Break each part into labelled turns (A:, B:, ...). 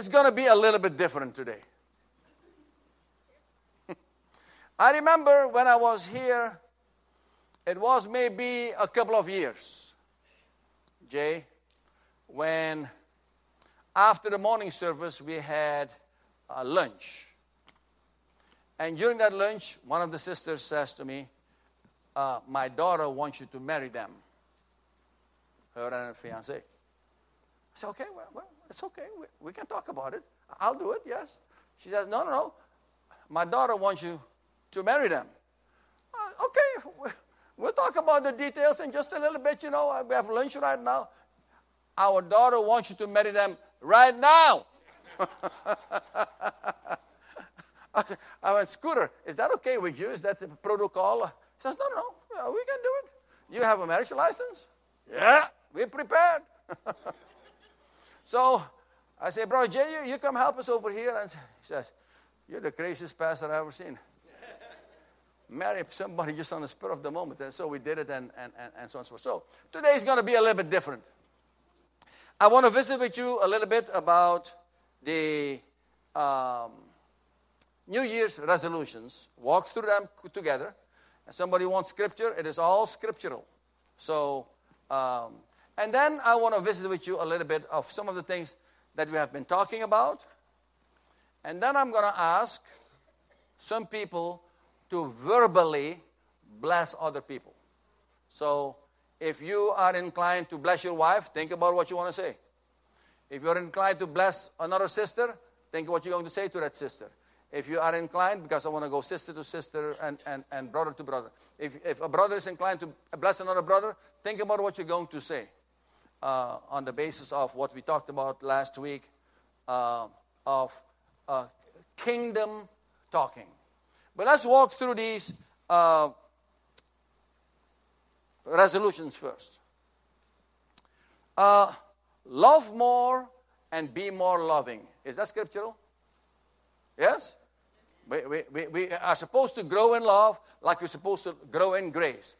A: it's going to be a little bit different today. I remember when I was here, it was maybe a couple of years, Jay, when after the morning service we had a lunch. And during that lunch, one of the sisters says to me, uh, My daughter wants you to marry them, her and her fiance. I said, Okay, well, well it's okay. We, we can talk about it. I'll do it, yes. She says, No, no, no. My daughter wants you to marry them. Uh, okay, we'll talk about the details in just a little bit. You know, we have lunch right now. Our daughter wants you to marry them right now. I went, Scooter, is that okay with you? Is that the protocol? He says, No, no, no, we can do it. You have a marriage license? Yeah, we're prepared. so I say, Brother Jay, you, you come help us over here. And he says, You're the craziest pastor I've ever seen. Marry somebody just on the spur of the moment. And so we did it, and, and, and, and so on and so forth. So today is going to be a little bit different. I want to visit with you a little bit about the um, New Year's resolutions. Walk through them together. And somebody wants scripture, it is all scriptural. So, um, and then I want to visit with you a little bit of some of the things that we have been talking about. And then I'm going to ask some people to verbally bless other people. So, if you are inclined to bless your wife, think about what you want to say. If you're inclined to bless another sister, think what you're going to say to that sister. If you are inclined, because I want to go sister to sister and, and, and brother to brother. If, if a brother is inclined to bless another brother, think about what you're going to say uh, on the basis of what we talked about last week uh, of uh, kingdom talking. But let's walk through these uh, resolutions first. Uh, love more and be more loving. Is that scriptural? Yes? We, we, we, we are supposed to grow in love like we're supposed to grow in grace.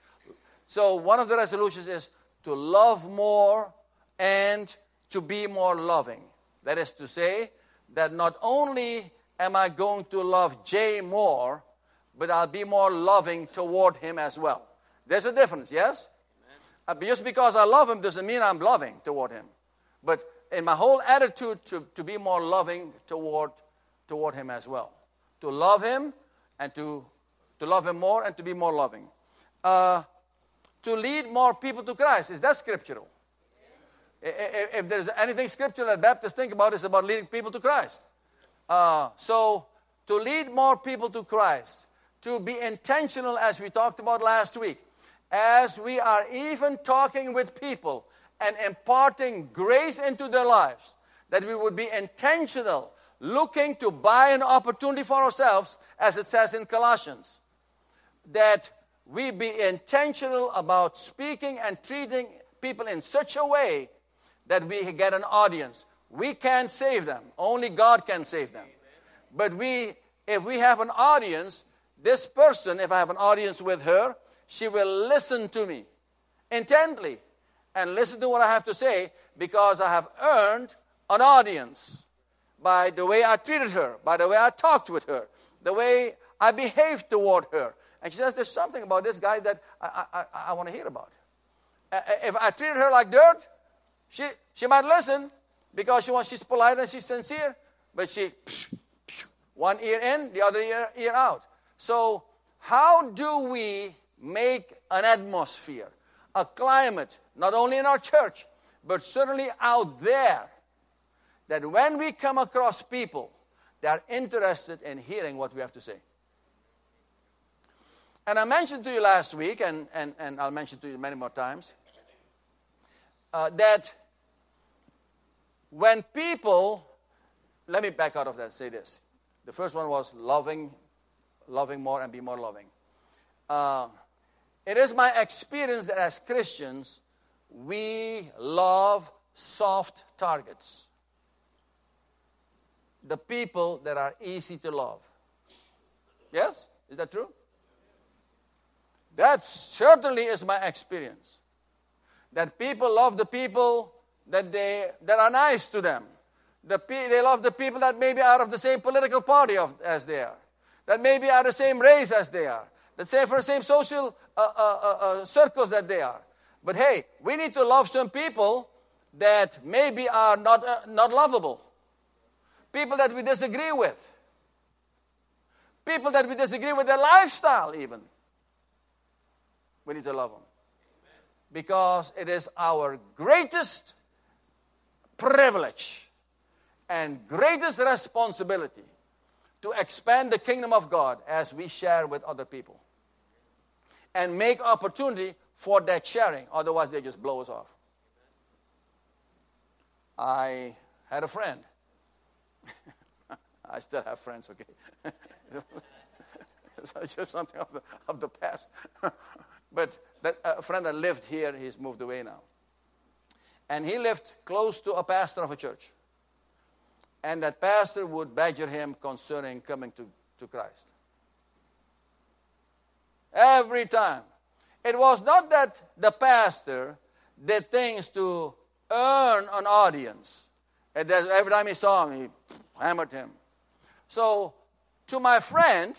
A: So, one of the resolutions is to love more and to be more loving. That is to say, that not only am I going to love Jay more, but I'll be more loving toward him as well. There's a difference, yes? Uh, just because I love him doesn't mean I'm loving toward him. But in my whole attitude to, to be more loving toward, toward him as well. To love him and to, to love him more and to be more loving. Uh, to lead more people to Christ. Is that scriptural? If, there's anything scriptural that Baptists think about, it's about leading people to Christ. Uh, so, to lead more people to Christ to be intentional, as we talked about last week, as we are even talking with people and imparting grace into their lives, that we would be intentional, looking to buy an opportunity for ourselves, as it says in Colossians, that we be intentional about speaking and treating people in such a way that we get an audience. We can't save them, only God can save them. But we, if we have an audience, this person, if I have an audience with her, she will listen to me intently and listen to what I have to say because I have earned an audience by the way I treated her, by the way I talked with her, the way I behaved toward her. And she says, There's something about this guy that I, I, I want to hear about. If I treated her like dirt, she, she might listen because she wants, she's polite and she's sincere, but she, psh, psh, one ear in, the other ear, ear out. So, how do we make an atmosphere, a climate, not only in our church, but certainly out there, that when we come across people, they are interested in hearing what we have to say? And I mentioned to you last week, and, and, and I'll mention to you many more times, uh, that when people, let me back out of that say this. The first one was loving loving more and be more loving. Uh, it is my experience that as Christians, we love soft targets. The people that are easy to love. Yes? Is that true? That certainly is my experience. That people love the people that, they, that are nice to them, The, they love the people that maybe are of the same political party of, as they are, that maybe are the same race as they are, that say for the same social uh, uh, uh, uh, circles that they are. But hey, we need to love some people that maybe are not, uh, not lovable, people that we disagree with, people that we disagree with their lifestyle, even. We need to love them because it is our greatest privilege and greatest responsibility to expand the kingdom of God as we share with other people and make opportunity for that sharing. Otherwise, they just blow us off. I had a friend. I still have friends, okay? it's just something of the, of the past. but that, uh, a friend that lived here, he's moved away now. And he lived close to a pastor of a church. And that pastor would badger him concerning coming to, to Christ. Every time. It was not that the pastor did things to earn an audience. And that every time he saw him, he hammered him. So, to my friend,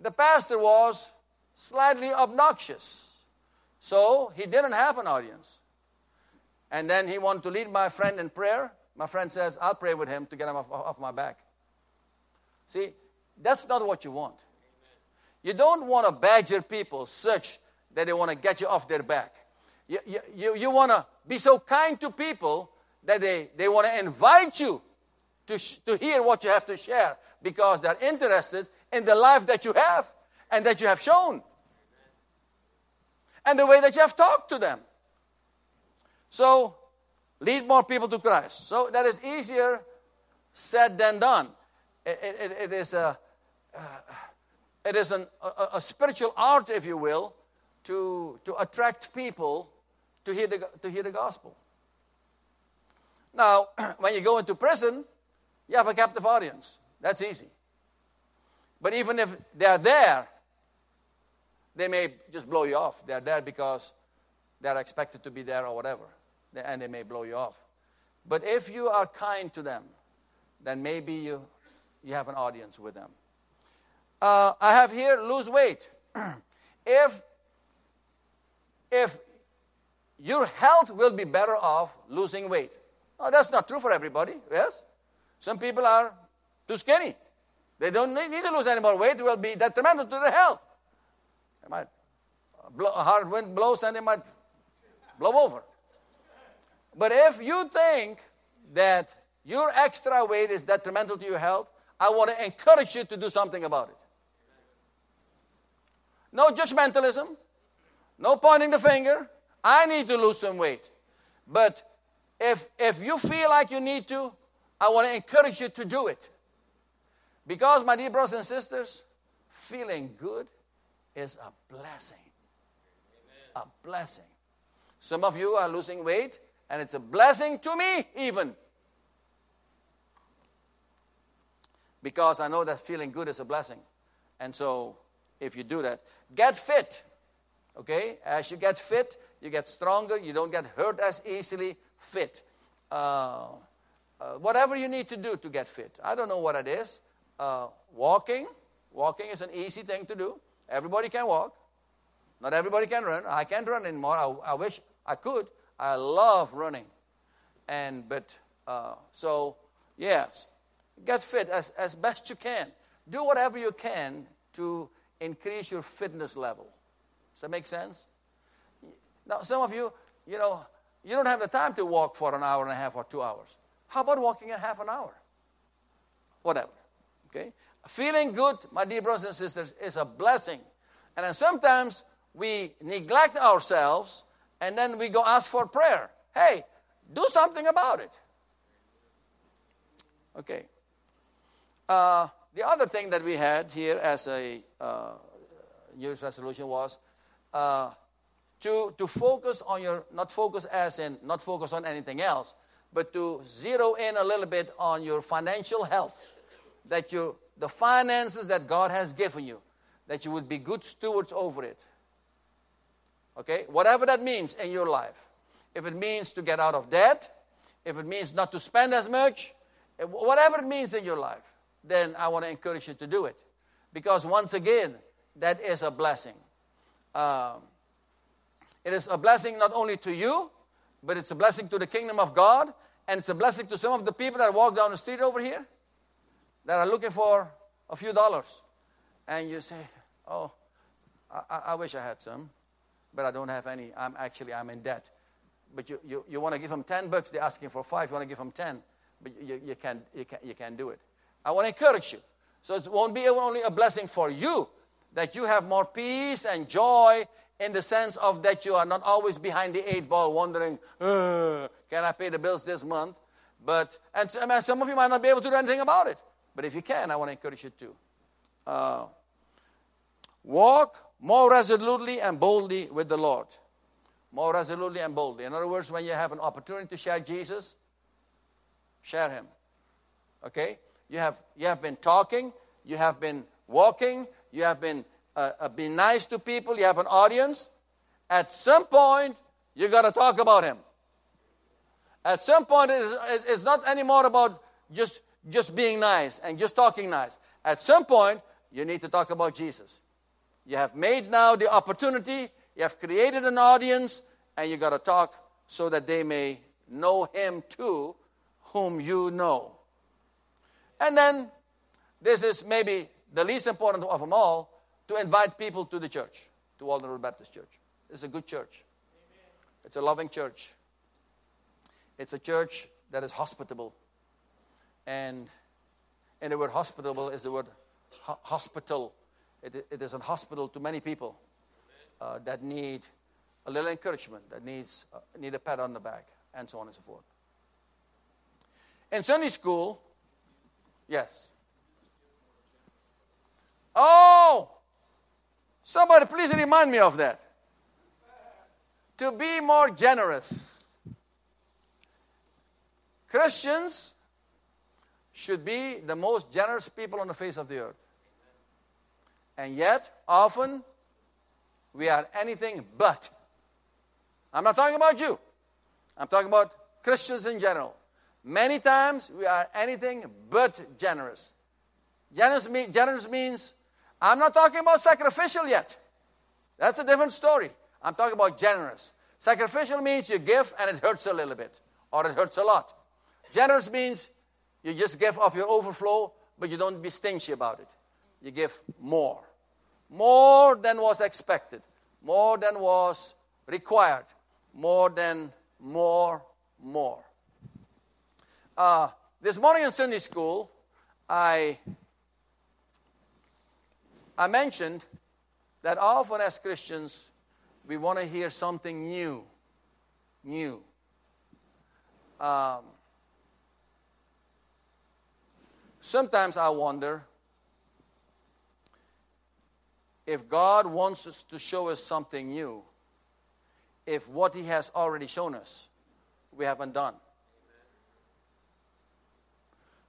A: the pastor was slightly obnoxious. So, he didn't have an audience. And then he wanted to lead my friend in prayer. My friend says, I'll pray with him to get him off, off my back. See, that's not what you want. You don't want to badger people such that they want to get you off their back. You, you, you, you want to be so kind to people that they, they want to invite you to, sh- to hear what you have to share because they're interested in the life that you have and that you have shown and the way that you have talked to them. So, lead more people to Christ. So, that is easier said than done. it, it, it is, a, uh, it is an, a, a spiritual art, if you will, to, to attract people to hear, the, to hear the gospel. Now, when you go into prison, you have a captive audience. That's easy. But even if they're there, they may just blow you off. They're there because they're expected to be there or whatever, and they may blow you off. But if you are kind to them, then maybe you, you have an audience with them. Uh, I have here lose weight. if if your health will be better off losing weight. Oh, that's not true for everybody, yes? Some people are too skinny. They don't need to lose any more weight. It will be detrimental to their health. They might blow, a hard wind blows and it might blow over. But if you think that your extra weight is detrimental to your health, I want to encourage you to do something about it. No judgmentalism, no pointing the finger. I need to lose some weight. But if, if you feel like you need to, I want to encourage you to do it. Because, my dear brothers and sisters, feeling good is a blessing. Amen. A blessing. Some of you are losing weight, and it's a blessing to me, even. Because I know that feeling good is a blessing. And so, if you do that, get fit. Okay? As you get fit, you get stronger, you don't get hurt as easily. Fit. Uh, uh, whatever you need to do to get fit. I don't know what it is. Uh, walking. Walking is an easy thing to do. Everybody can walk. Not everybody can run. I can't run anymore. I, I wish I could. I love running. And, but, uh, so, yes, get fit as, as best you can. Do whatever you can to increase your fitness level. Does that make sense? Now, some of you, you know, you don't have the time to walk for an hour and a half or two hours. How about walking in half an hour? Whatever. Okay? Feeling good, my dear brothers and sisters, is a blessing. And then sometimes we neglect ourselves and then we go ask for prayer. Hey, do something about it. Okay. Uh, the other thing that we had here as a uh, New Year's resolution was uh, to, to focus on your, not focus as in, not focus on anything else, but to zero in a little bit on your financial health. That you, the finances that God has given you, that you would be good stewards over it. Okay? Whatever that means in your life. If it means to get out of debt, if it means not to spend as much, whatever it means in your life, then I want to encourage you to do it. Because once again, that is a blessing. Um, it is a blessing not only to you, but it's a blessing to the kingdom of God, and it's a blessing to some of the people that walk down the street over here that are looking for a few dollars. And you say, Oh, I, I wish I had some, but I don't have any. I'm actually I'm in debt. But you, you, you want to give them 10 bucks, they're asking for five. You want to give them 10, but you, you, can't, you, can't, you can't do it. I want to encourage you. So it won't be only a blessing for you, that you have more peace and joy in the sense of that you are not always behind the eight ball wondering, can I pay the bills this month? But, and some of you might not be able to do anything about it. But if you can, I want to encourage you to. Uh, walk more resolutely and boldly with the Lord. More resolutely and boldly. In other words, when you have an opportunity to share Jesus, share him. Okay? You have, you have been talking, you have been walking, you have been uh, uh, being nice to people, you have an audience. At some point, you got to talk about him. At some point, it's, it's not anymore about just, just being nice and just talking nice. At some point, you need to talk about Jesus. You have made now the opportunity, you have created an audience, and you got to talk so that they may know him too, whom you know. And then, this is maybe the least important of them all to invite people to the church, to Walden Road Baptist Church. It's a good church, it's a loving church, it's a church that is hospitable. And, and the word hospitable is the word ho- hospital. It, it is a hospital to many people uh, that need a little encouragement, that needs uh, need a pat on the back, and so on and so forth. In Sunday school, yes. Oh, somebody please remind me of that. To be more generous. Christians should be the most generous people on the face of the earth. And yet, often, we are anything but. I'm not talking about you. I'm talking about Christians in general. Many times we are anything but generous. Generous, mean, generous means, I'm not talking about sacrificial yet. That's a different story. I'm talking about generous. Sacrificial means you give and it hurts a little bit, or it hurts a lot. Generous means you just give off your overflow, but you don't be stingy about it. You give more. More than was expected, more than was required, more than more, more. Uh, this morning in Sunday school, I, I mentioned that often as Christians, we want to hear something new. New. Um, sometimes I wonder if God wants us to show us something new, if what He has already shown us, we haven't done.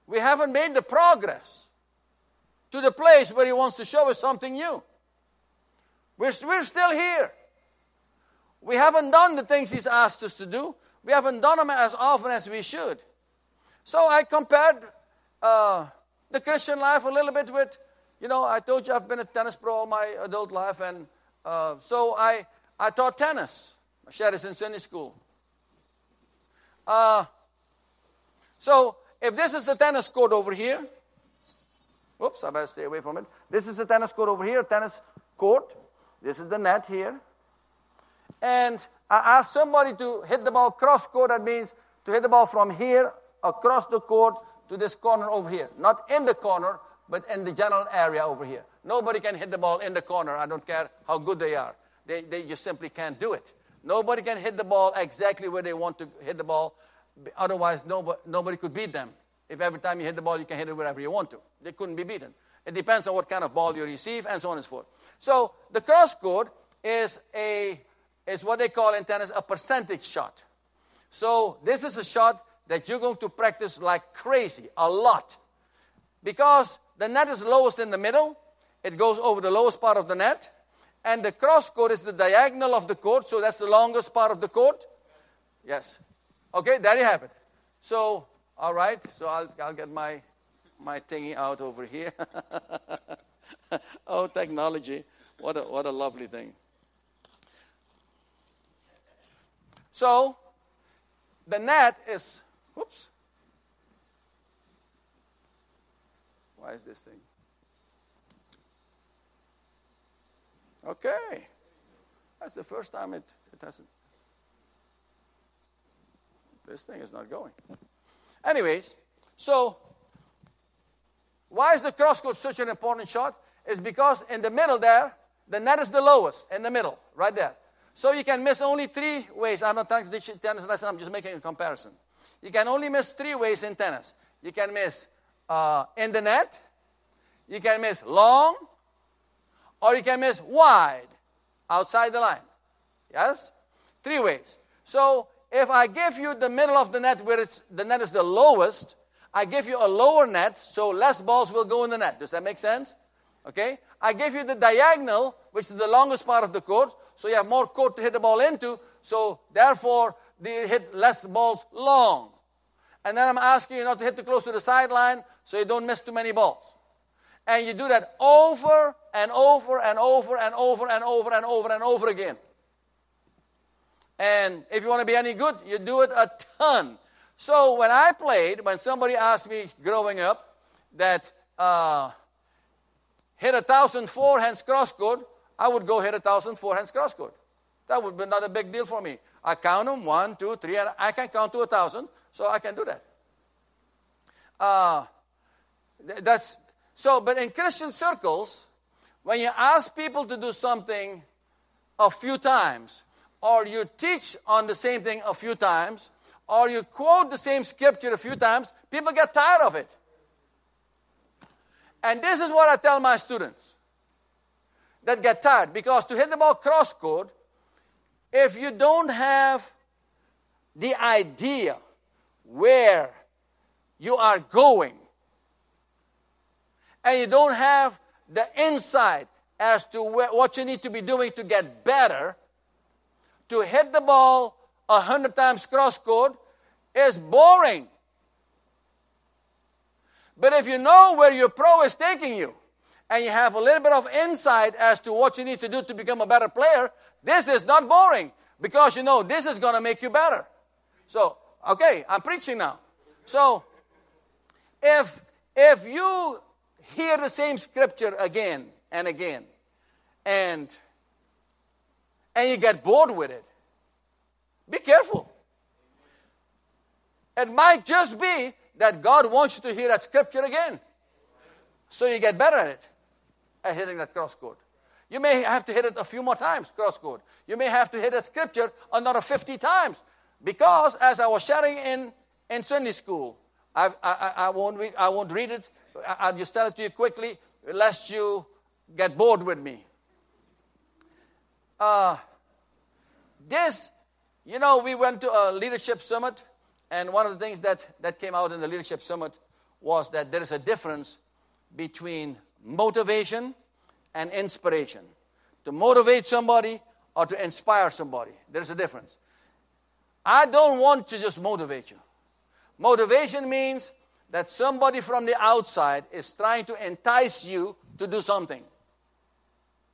A: We haven't made the progress to the place where He wants to show us something new. We're, we're still here. We haven't done the things He's asked us to do. We haven't done them as often as we should. So I compared uh, the Christian life a little bit with, you know, I told you I've been a tennis pro all my adult life, and uh, so I, I taught tennis. I shared this in Sunday school. Uh, so if this is the tennis court over here, oops, I better stay away from it. This is the tennis court over here, tennis court. This is the net here. And I asked somebody to hit the ball cross court. That means to hit the ball from here across the court to this corner over here. Not in the corner, but in the general area over here. Nobody can hit the ball in the corner. I don't care how good they are. They, they just simply can't do it. Nobody can hit the ball exactly where they want to hit the ball. Otherwise, nobody, nobody could beat them. If every time you hit the ball, you can hit it wherever you want to. They couldn't be beaten. It depends on what kind of ball you receive and so on and so forth. So the cross court is, a, is what they call in tennis a percentage shot. So this is a shot that you're going to practice like crazy, a lot. Because the net is lowest in the middle, it goes over the lowest part of the net, and the cross court is the diagonal of the court, so that's the longest part of the court. Yes. Okay, there you have it. So All right, so I'll, I'll get my, my thingy out over here. oh, technology. What a, what a lovely thing. So, the net is, whoops. Why is this thing? Okay. That's the first time it, it hasn't. This thing is not going. Anyways, so why is the cross court such an important shot? Is because in the middle there, the net is the lowest in the middle, right there. So you can miss only three ways. I'm not trying to teach you tennis lesson, I'm just making a comparison. You can only miss three ways in tennis. You can miss uh, in the net, you can miss long, or you can miss wide outside the line. Yes? Three ways. So if I give you the middle of the net where it's, the net is the lowest, I give you a lower net, so less balls will go in the net. Does that make sense? Okay? I give you the diagonal, which is the longest part of the court, so you have more court to hit the ball into, so therefore they hit less balls long. And then I'm asking you not to hit too close to the sideline so you don't miss too many balls. And you do that over and over and over and over and over and over and over again. And if you want to be any good, you do it a ton. So when I played, when somebody asked me growing up that uh, hit a thousand forehands cross court, I would go hit a thousand forehands cross court. That would be not a big deal for me. I count them one, two, three, and I can count to a thousand, so I can do that. Uh, that's so, but in Christian circles, when you ask people to do something a few times, or you teach on the same thing a few times, or you quote the same scripture a few times, people get tired of it. And this is what I tell my students that get tired because to hit the ball cross court, if you don't have the idea where you are going, and you don't have the insight as to what you need to be doing to get better, to hit the ball a hundred times cross court is boring. But if you know where your pro is taking you, and you have a little bit of insight as to what you need to do to become a better player, this is not boring because you know this is going to make you better. So, okay, I'm preaching now. So, if if you hear the same scripture again and again and and you get bored with it be careful. It might just be that god wants you to hear that scripture again. So you get better at it at hitting that cross court you may have to hit it a few more times cross court you may have to hit that scripture another 50 times because as i was sharing in in sunday school I, I, I, won't read, I won't read it I'll just tell it to you quickly, lest you get bored with me. Uh, this, you know, we went to a leadership summit, and one of the things that, that came out in the leadership summit was that there is a difference between motivation and inspiration. To motivate somebody or to inspire somebody, there's a difference. I don't want to just motivate you. Motivation means that somebody from the outside is trying to entice you to do something.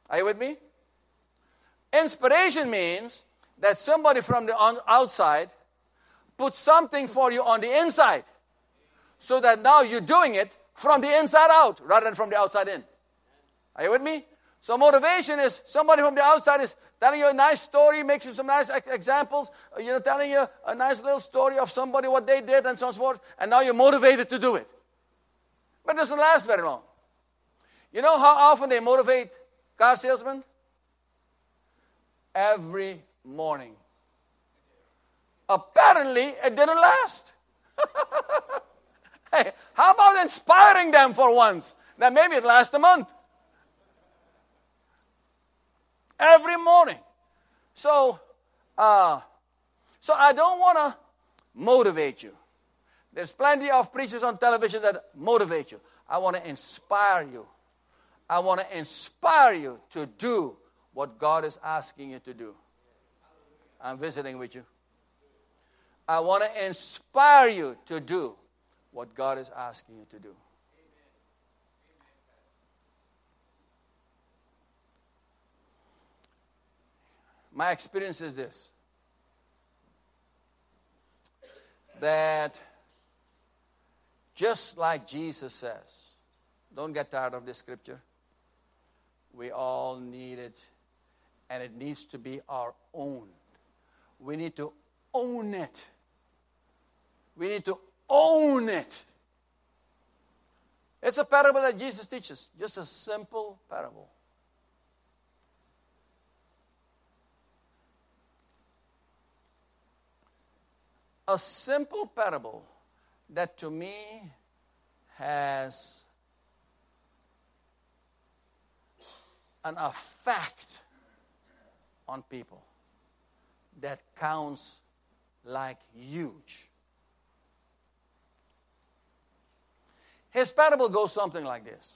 A: Are you with me? Inspiration means that somebody from the outside puts something for you on the inside so that now you're doing it from the inside out rather than from the outside in. Are you with me? So motivation is somebody from the outside is telling you a nice story, makes you some nice examples, uh, you know, telling you a nice little story of somebody, what they did, and so on and so forth, and now you're motivated to do it. But it doesn't last very long. You know how often they motivate car salesmen? Every morning. Apparently, it didn't last. hey, how about inspiring them for once? That maybe it lasts a month every morning. So, uh, so I don't want to motivate you. There's plenty of preachers on television that motivate you. I want to inspire you. I want to inspire you to do what God is asking you to do. I'm visiting with you. I want to inspire you to do what God is asking you to do. My experience is this that just like Jesus says, don't get tired of this scripture. We all need it, and it needs to be our own. We need to own it. We need to own it. It's a parable that Jesus teaches, just a simple parable. A simple parable that to me has an effect on people that counts like huge. His parable goes something like this.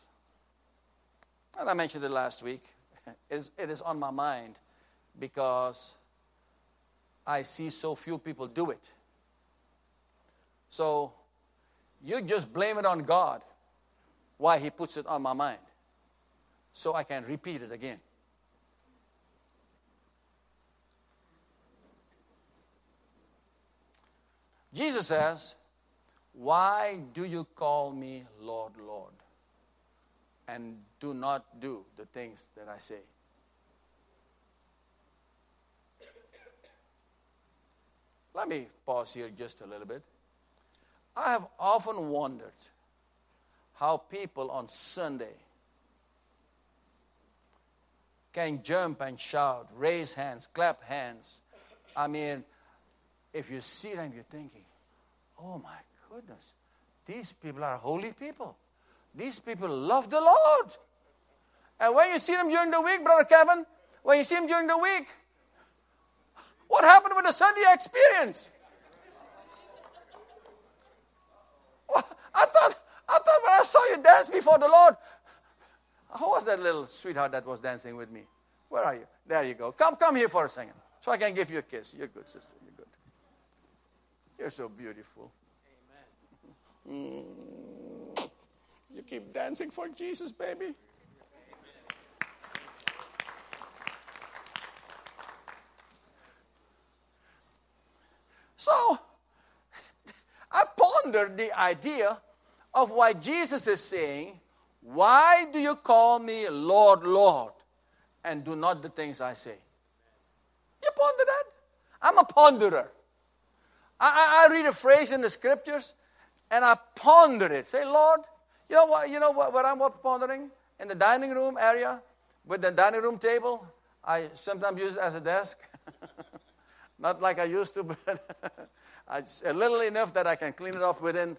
A: And I mentioned it last week. It is, it is on my mind because I see so few people do it. So you just blame it on God why He puts it on my mind so I can repeat it again. Jesus says, Why do you call me Lord, Lord, and do not do the things that I say? Let me pause here just a little bit. I have often wondered how people on Sunday can jump and shout, raise hands, clap hands. I mean, if you see them, you're thinking, oh my goodness, these people are holy people. These people love the Lord. And when you see them during the week, Brother Kevin, when you see them during the week, what happened with the Sunday experience? I thought, I thought when I saw you dance before the Lord, who was that little sweetheart that was dancing with me? Where are you? There you go. Come, come here for a second, so I can give you a kiss. You're good, sister. You're good. You're so beautiful. Amen. Mm. You keep dancing for Jesus, baby. So, Pondered the idea of why Jesus is saying, Why do you call me Lord, Lord, and do not the things I say? You ponder that? I'm a ponderer. I, I, I read a phrase in the scriptures and I ponder it. Say, Lord, you know what? You know what, what I'm pondering in the dining room area with the dining room table. I sometimes use it as a desk, not like I used to, but it's a little enough that I can clean it off within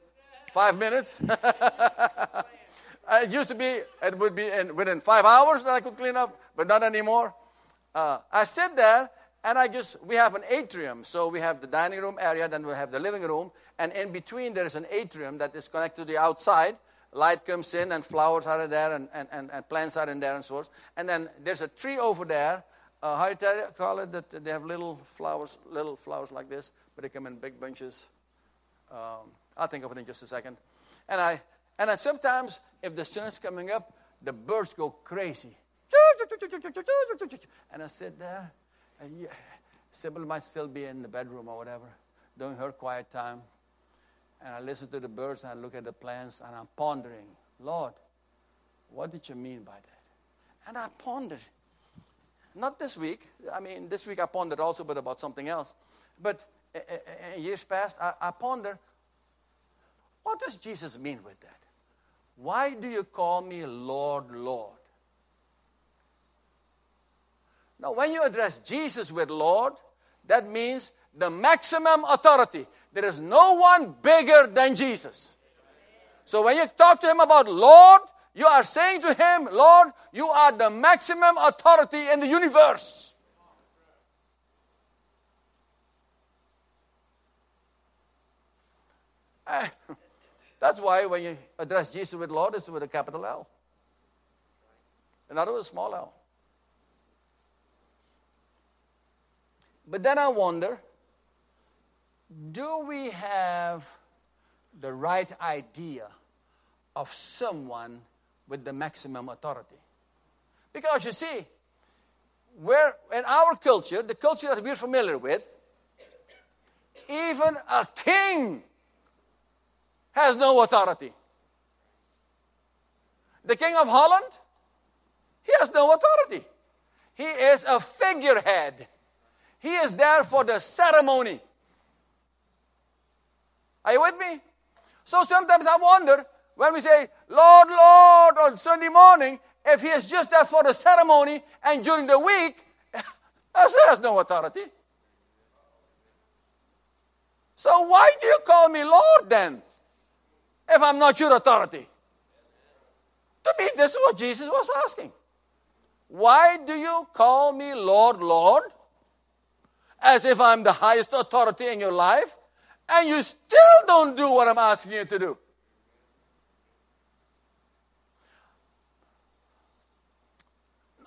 A: five minutes. it used to be, it would be in, within five hours that I could clean up, but not anymore. Uh, I sit there and I just, we have an atrium. So we have the dining room area, then we have the living room, and in between there is an atrium that is connected to the outside. Light comes in, and flowers are in there, and, and, and, and plants are in there, and so forth. And then there's a tree over there. Uh, how do you call it? That they have little flowers, little flowers like this, but they come in big bunches. Um, I'll think of it in just a second. And I and then sometimes if the sun's coming up, the birds go crazy. And I sit there, and yeah, Sybil might still be in the bedroom or whatever, doing her quiet time. And I listen to the birds and I look at the plants and I'm pondering, Lord, what did you mean by that? And I pondered. Not this week. I mean, this week I pondered also, but about something else. But years past, I, I what does Jesus mean with that? Why do you call me Lord, Lord? Now, when you address Jesus with Lord, that means the maximum authority. There is no one bigger than Jesus. So when you talk to him about Lord, you are saying to him, Lord, you are the maximum authority in the universe. Eh, that's why when you address Jesus with Lord, it's with a capital L. In other words, small l. But then I wonder do we have the right idea of someone with the maximum authority. Because you see, where in our culture, the culture that we're familiar with, even a king has no authority. The king of Holland, he has no authority. He is a figurehead. He is there for the ceremony. Are you with me? So sometimes I wonder when we say, Lord, Lord, on Sunday morning, if he is just there for the ceremony and during the week, he has no authority. So why do you call me Lord then? If I'm not your authority? To me, this is what Jesus was asking. Why do you call me Lord, Lord? As if I'm the highest authority in your life, and you still don't do what I'm asking you to do.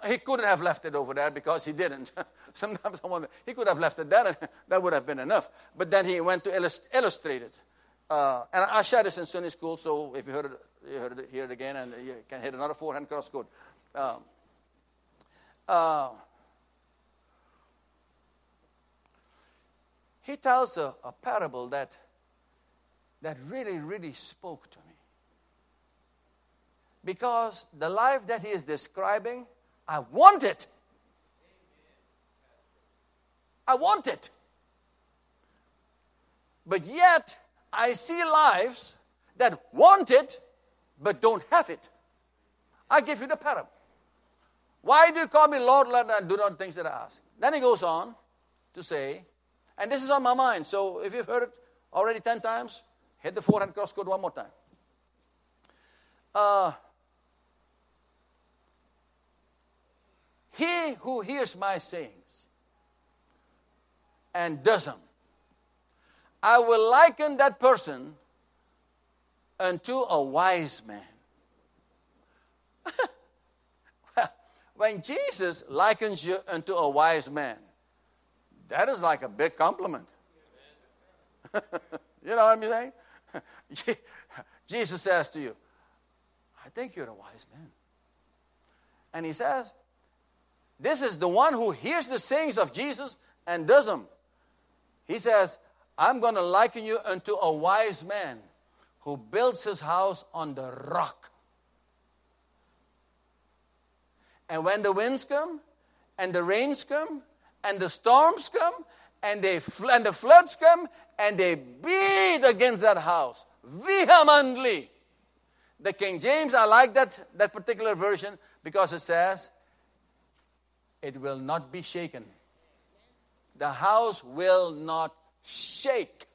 A: He couldn't have left it over there because he didn't. Sometimes I wonder, he could have left it there and that would have been enough. But then he went to illustrate it. Uh, and I shared this in Sunday school, so if you heard it, you heard it, hear it again, and you can hit another forehand cross court. Um, uh, he tells a, a parable that, that really, really spoke to me. Because the life that he is describing I want it. I want it. But yet, I see lives that want it but don't have it. I give you the parable. Why do you call me Lord, Lord, and do not things that I ask? Then he goes on to say, and this is on my mind, so if you've heard it already 10 times, hit the forehand cross court one more time. Uh, He who hears my sayings and does them, I will liken that person unto a wise man. when Jesus likens you unto a wise man, that is like a big compliment. you know what I'm saying? Jesus says to you, I think you're a wise man. And he says, this is the one who hears the sayings of Jesus and does them. He says, I'm going to liken you unto a wise man who builds his house on the rock. And when the winds come, and the rains come, and the storms come, and, they, and the floods come, and they beat against that house vehemently. The King James, I like that, that particular version because it says, it will not be shaken. The house will not shake.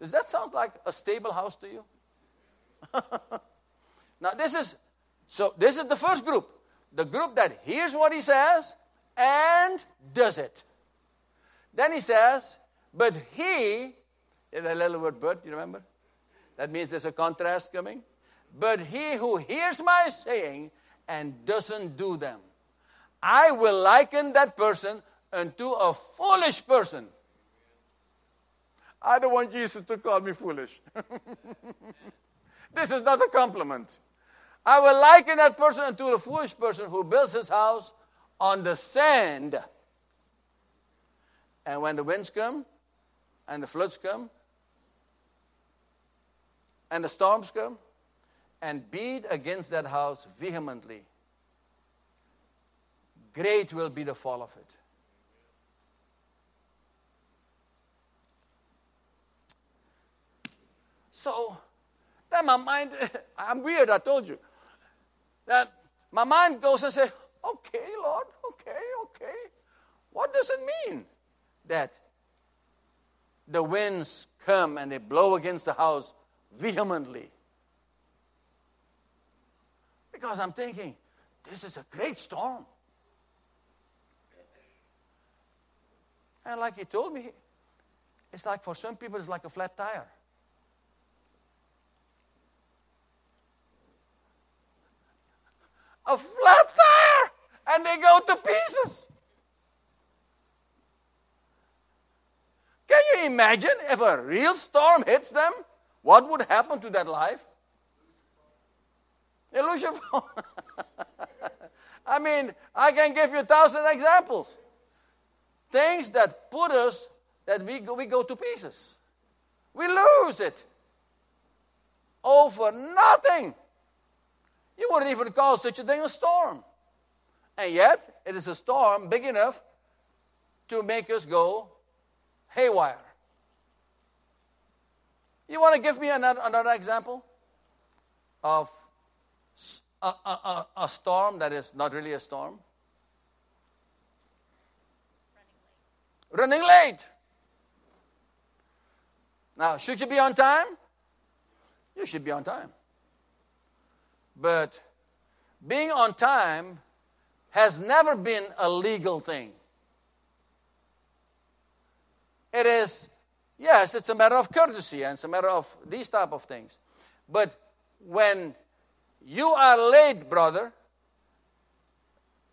A: Does that sound like a stable house to you? now this is so this is the first group. The group that hears what he says and does it. Then he says, but he, the little word but, you remember? That means there's a contrast coming. But he who hears my saying and doesn't do them. I will liken that person unto a foolish person. I don't want Jesus to call me foolish. this is not a compliment. I will liken that person unto a foolish person who builds his house on the sand. And when the winds come, and the floods come, and the storms come, and beat against that house vehemently, great will be the fall of it. So, then my mind, I'm weird, I told you. That my mind goes and says, okay, Lord, okay, okay. What does it mean that the winds come and they blow against the house vehemently? Because I'm thinking, this is a great storm. And like he told me, it's like for some people, it's like a flat tire. A flat tire! And they go to pieces. Can you imagine if a real storm hits them? What would happen to that life? Illusion. I mean, I can give you a thousand examples. Things that put us, that we go, we go to pieces. We lose it over nothing. You wouldn't even call such a thing a storm. And yet, it is a storm big enough to make us go haywire. You want to give me another, another example of a, a, a, storm that is not really a storm? Running late. Running late. Now, should you be on time? You should be on time. But being on time has never been a legal thing. It is, yes, it's a matter of courtesy and it's a matter of these type of things. But when you are late, brother,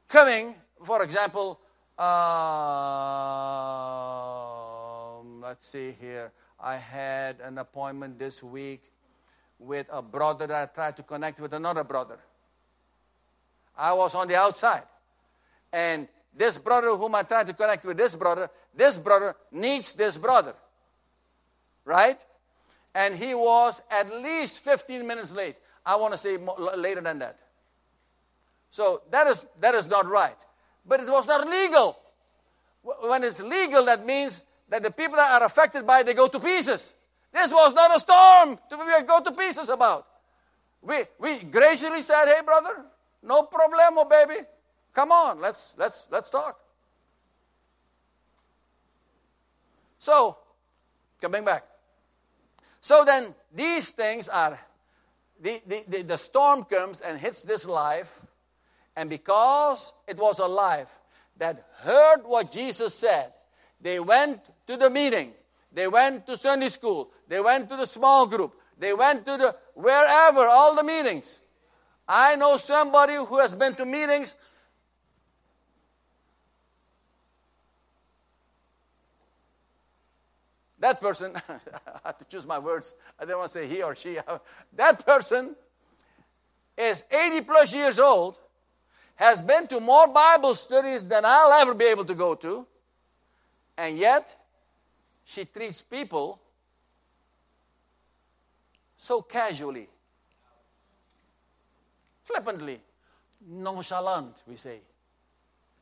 A: coming, for example, uh, let's see here. I had an appointment this week with a brother that I tried to connect with another brother. I was on the outside. And this brother whom I tried to connect with this brother, this brother needs this brother. Right? And he was at least 15 minutes late. I want to say more, later than that. So that is, that is not right. But it was not legal. When it's legal, that means that the people that are affected by it, they go to pieces. This was not a storm to go to pieces about. We, we graciously said, hey, brother, no problemo, baby. Come on, let's, let's, let's talk. So, coming back. So then, these things are, the, the, the, the storm comes and hits this life, and because it was a life that heard what Jesus said, they went to the meeting they went to Sunday school. They went to the small group. They went to the wherever, all the meetings. I know somebody who has been to meetings. That person, I have to choose my words. I don't want to say he or she. That person is 80 plus years old, has been to more Bible studies than I'll ever be able to go to, and yet she treats people so casually, flippantly, nonchalant, we say.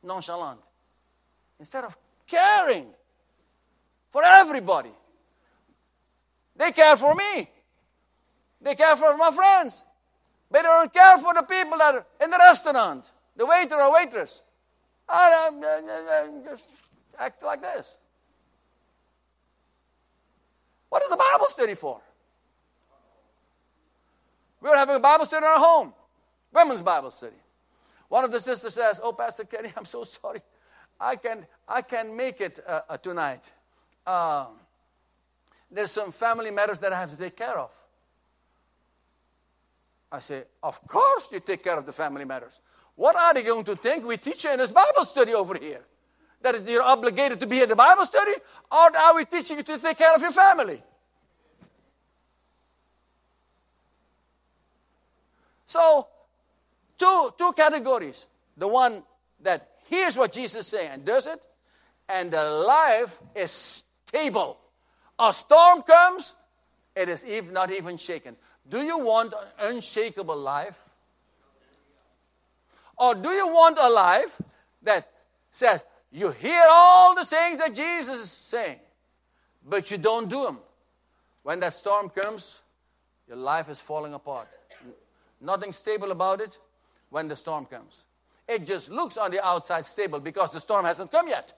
A: Nonchalant. Instead of caring for everybody. They care for me. They care for my friends. But they don't care for the people that are in the restaurant, the waiter or waitress. I, I, I, I just act like this. What is the Bible study for? We were having a Bible study in our home, women's Bible study. One of the sisters says, "Oh, Pastor Kenny, I'm so sorry. I can't, I can't make it uh, uh, tonight. Uh, there's some family matters that I have to take care of." I say, "Of course, you take care of the family matters. What are they going to think we teach you in this Bible study over here?" That you're obligated to be in the Bible study, or are we teaching you to take care of your family? So, two, two categories. The one that hears what Jesus is saying and does it, and the life is stable. A storm comes, it is even, not even shaken. Do you want an unshakable life? Or do you want a life that says, you hear all the things that Jesus is saying, but you don't do them. When that storm comes, your life is falling apart. Nothing stable about it when the storm comes. It just looks on the outside stable because the storm hasn't come yet.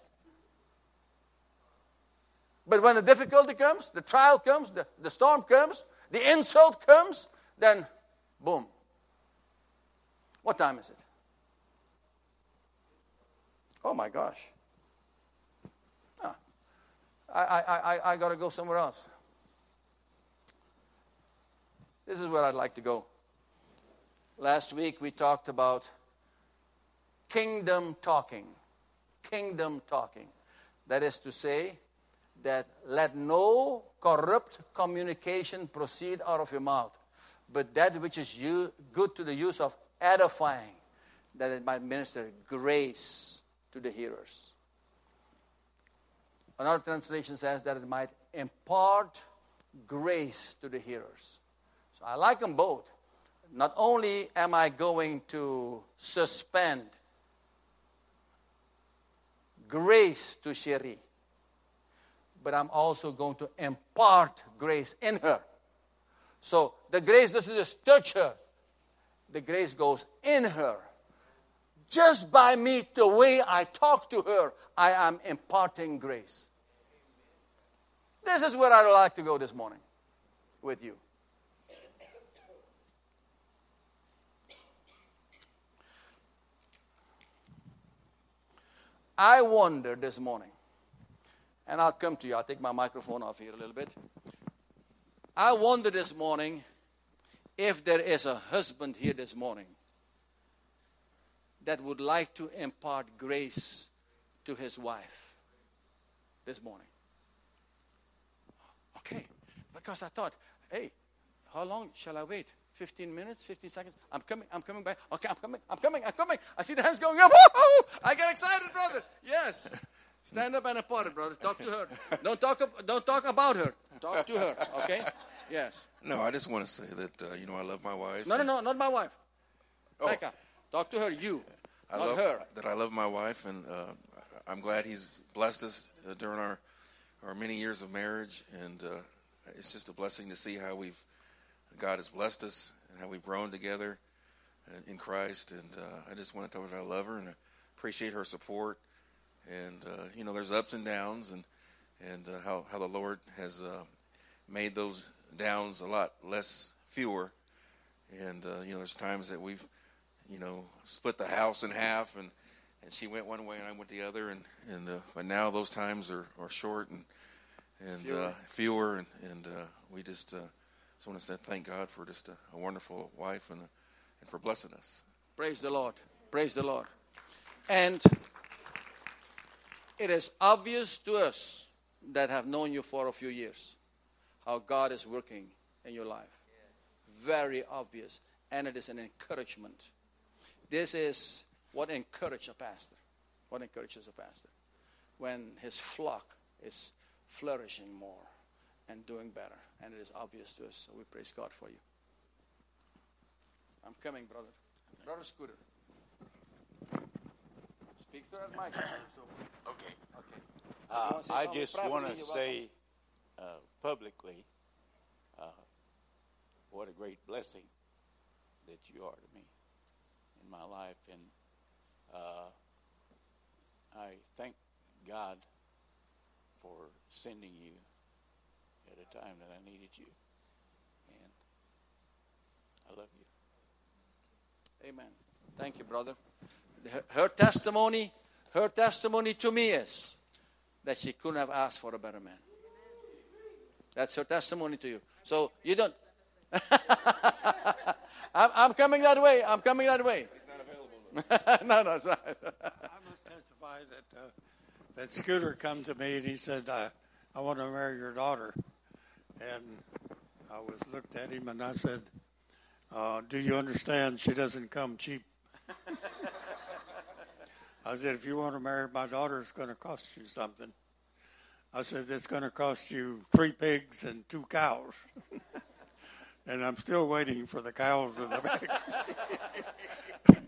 A: But when the difficulty comes, the trial comes, the, the storm comes, the insult comes, then boom. What time is it? Oh my gosh. Ah, I, I, I, I got to go somewhere else. This is where I'd like to go. Last week we talked about kingdom talking. Kingdom talking. That is to say, that let no corrupt communication proceed out of your mouth, but that which is good to the use of edifying, that it might minister grace to the hearers. Another translation says that it might impart grace to the hearers. So I like them both. Not only am I going to suspend grace to Sherry, but I'm also going to impart grace in her. So the grace doesn't just touch her, the grace goes in her. Just by me, the way I talk to her, I am imparting grace. This is where I'd like to go this morning with you. I wonder this morning, and I'll come to you. I'll take my microphone off here a little bit. I wonder this morning if there is a husband here this morning that would like to impart grace to his wife this morning. Okay, because I thought, hey, how long shall I wait? 15 minutes, 15 seconds. I'm coming, I'm coming back. Okay, I'm coming, I'm coming, I'm coming. I see the hands going up. I get excited, brother. Yes. Stand up and apart it, brother. Talk to her. Don't talk, don't talk about her. Talk to her, okay? Yes.
B: No, I just want to say that, uh, you know, I love my wife.
A: No, no, no, not my wife.
B: Oh.
A: Becca, talk to her, you,
B: I
A: not
B: love,
A: her.
B: That I love my wife, and uh, I'm glad he's blessed us uh, during our, our many years of marriage. And uh, it's just a blessing to see how we've, God has blessed us and how we've grown together in Christ. And uh, I just want to tell her I love her and appreciate her support. And, uh, you know, there's ups and downs, and, and uh, how, how the Lord has uh, made those downs a lot less fewer. And, uh, you know, there's times that we've, you know, split the house in half, and, and she went one way and I went the other. And, and uh, but now those times are, are short and, and
A: Fewer.
B: Uh, fewer. And, and uh, we just, uh, just want to say thank God for just a, a wonderful wife and, and for blessing us.
A: Praise the Lord. Praise the Lord. And it is obvious to us that have known you for a few years how God is working in your life. Very obvious. And it is an encouragement. This is what encourages a pastor. What encourages a pastor? When his flock is flourishing more and doing better. And it is obvious to us. So we praise God for you. I'm coming, brother. Brother Scooter. Speak to that mic. So,
C: Okay.
A: okay.
C: Uh,
A: You wanna say
C: I just want to say uh, publicly uh, what a great blessing that you are to me in my life. And uh, I thank God for sending you at a time that I needed you. And I love you.
A: Amen. Thank you, brother. Her, testimony, her testimony to me is that she couldn't have asked for a better man. That's her testimony to you. So you don't. I'm, I'm coming that way. I'm coming that way. He's not available. no, no, it's not.
D: I must testify that uh, that Scooter come to me and he said, uh, "I want to marry your daughter," and I was looked at him and I said, uh, "Do you understand? She doesn't come cheap." I said, "If you want to marry my daughter, it's going to cost you something." I said, "It's going to cost you three pigs and two cows." And I'm still waiting for the cows and the pigs.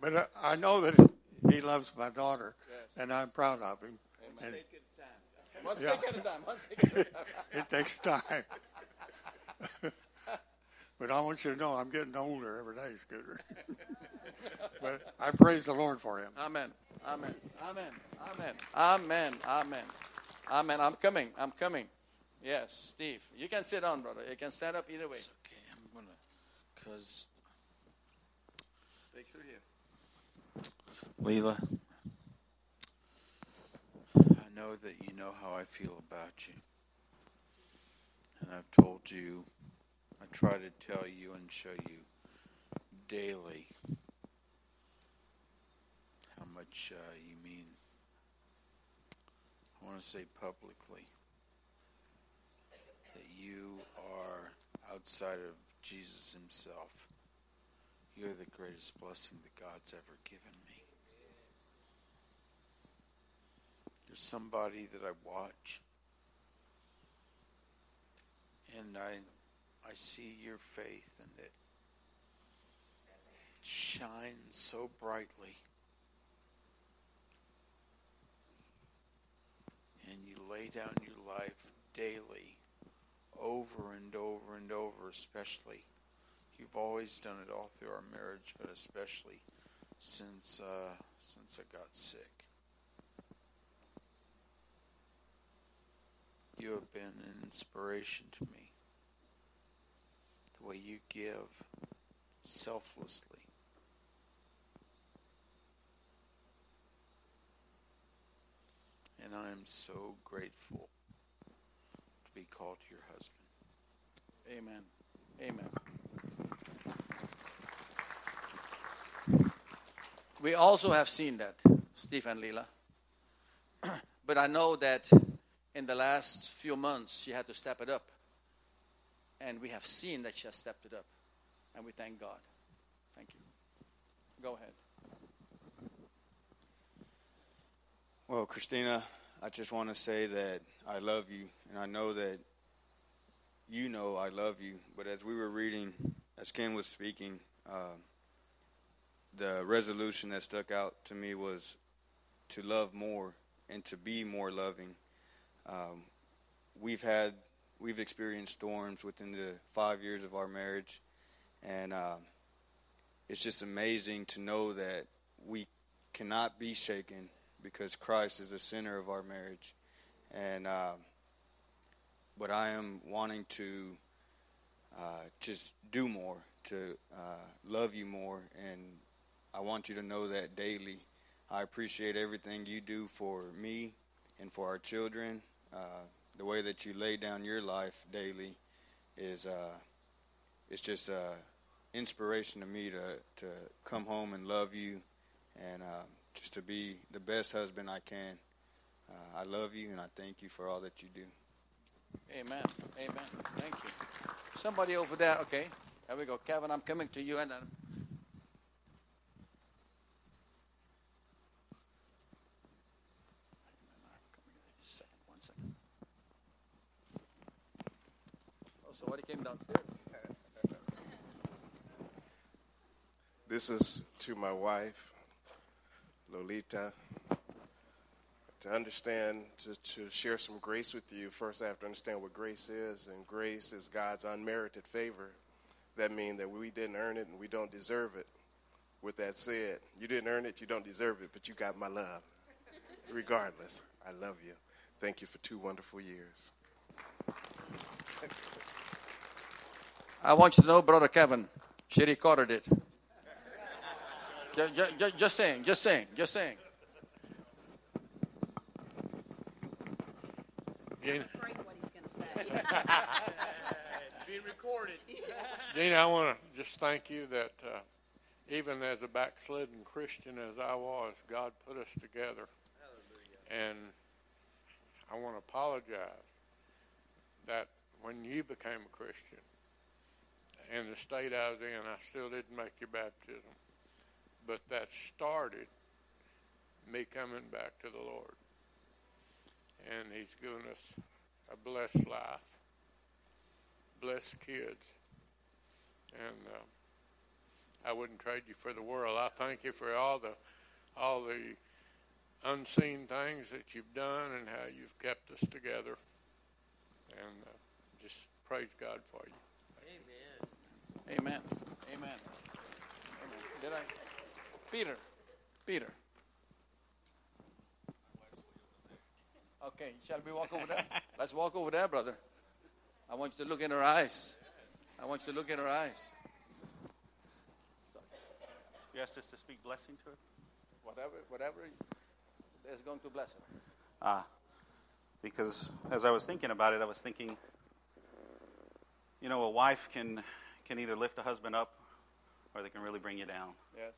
D: but I, I know that he loves my daughter, and I'm proud of him. And
A: One
D: Yeah.
A: stick at a time. One stick at a time.
D: it takes time. but I want you to know I'm getting older every day, Scooter. but I praise the Lord for him.
A: Amen. Amen. Amen. Amen. Amen. Amen. Amen. I'm coming. I'm coming. Yes, Steve. You can sit down, brother. You can stand up either way.
E: It's okay. I'm gonna, cause
A: Speak through here.
E: Leela, I know that you know how I feel about you, and I've told you. I try to tell you and show you daily how much uh, you mean. I want to say publicly you are outside of Jesus himself. You're the greatest blessing that God's ever given me. You're somebody that I watch and I I see your faith and it shines so brightly. And you lay down your life daily over and over and over, especially. You've always done it all through our marriage, but especially since uh, since I got sick. You have been an inspiration to me. The way you give selflessly. And I am so grateful to be called your husband.
A: Amen. Amen. We also have seen that, Steve and Leela. but I know that in the last few months she had to step it up. And we have seen that she has stepped it up. And we thank God. Thank you. Go ahead.
F: Well, Christina, I just want to say that I love you, and I know that you know I love you. But as we were reading, as Ken was speaking, uh, the resolution that stuck out to me was to love more and to be more loving. Um, we've had we've experienced storms within the five years of our marriage, and uh, it's just amazing to know that we cannot be shaken because Christ is the center of our marriage, and uh, but I am wanting to uh, just do more, to uh, love you more, and I want you to know that daily. I appreciate everything you do for me and for our children. Uh, the way that you lay down your life daily is uh, it's just uh, inspiration to me to to come home and love you and uh, just to be the best husband I can. Uh, I love you and I thank you for all that you do.
A: Amen. Amen. Thank you. Somebody over there. Okay. There we go. Kevin, I'm coming to you and then. Second, one second. Oh, somebody came downstairs.
G: This is to my wife, Lolita. To understand, to, to share some grace with you, first I have to understand what grace is, and grace is God's unmerited favor. That means that we didn't earn it and we don't deserve it. With that said, you didn't earn it, you don't deserve it, but you got my love. Regardless, I love you. Thank you for two wonderful years.
A: I want you to know, Brother Kevin, she recorded it. Just, just, just saying, just saying, just saying.
H: Gina,
I: afraid what he's going to say.
H: being recorded. Gina, I want to just thank you that uh, even as a backslidden Christian as I was, God put us together. And I want to apologize that when you became a Christian, in the state I was in, I still didn't make your baptism. But that started me coming back to the Lord. And He's given us a blessed life, blessed kids. And uh, I wouldn't trade you for the world. I thank you for all the all the unseen things that you've done and how you've kept us together. And uh, just praise God for you.
A: Amen. Amen. Amen. Did I? Peter. Peter. Okay, shall we walk over there? Let's walk over there, brother. I want you to look in her eyes. I want you to look in her eyes.
J: You asked us to speak blessing to her?
A: Whatever, whatever is going to bless her.
J: Ah, because as I was thinking about it, I was thinking, you know, a wife can can either lift a husband up, or they can really bring you down.
A: Yes.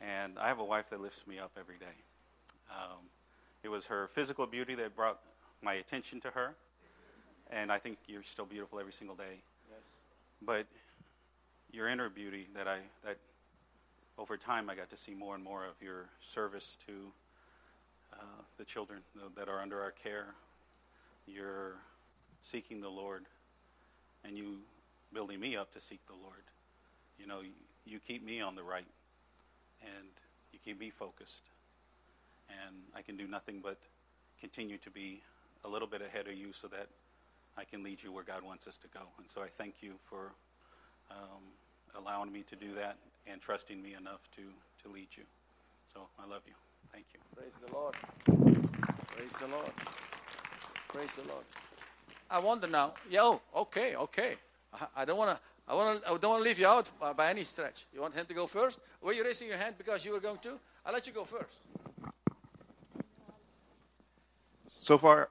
J: And I have a wife that lifts me up every day. Um, it was her physical beauty that brought my attention to her, and I think you're still beautiful every single day.
A: Yes.
J: But your inner beauty that I that over time I got to see more and more of your service to uh, the children that are under our care. You're seeking the Lord, and you building me up to seek the Lord. You know, you, you keep me on the right, and you keep me focused, and I can do nothing but continue to be a little bit ahead of you so that I can lead you where God wants us to go. And so I thank you for um, allowing me to do that and trusting me enough to, to lead you. So I love you. Thank you.
A: Praise the Lord. Praise the Lord. Praise the Lord. I wonder now. Yeah. Oh, okay, okay. I, I don't want to. I want to. I don't want to leave you out by, by any stretch. You want him to go first? Were you raising your hand because you were going to? I'll let you go first.
I: So far,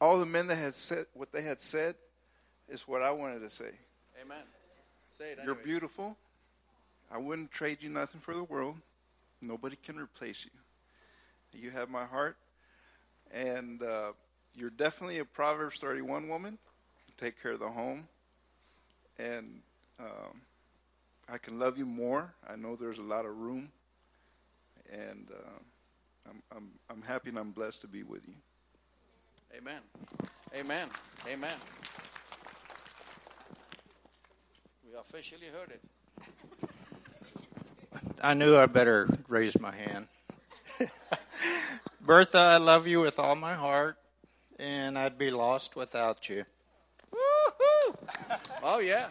I: all the men that had said what they had said is what I wanted to say.
A: Amen. Say it.
I: You're beautiful. I wouldn't trade you nothing for the world. Nobody can replace you. You have my heart, and uh, you're definitely a Proverbs 31 woman. Take care of the home, and um, I can love you more. I know there's a lot of room, and uh, I'm, I'm I'm happy and I'm blessed to be with you.
A: Amen. Amen. Amen. We officially heard it.
K: I knew I better raise my hand. Bertha, I love you with all my heart, and I'd be lost without you.
A: Woo-hoo! Oh yeah,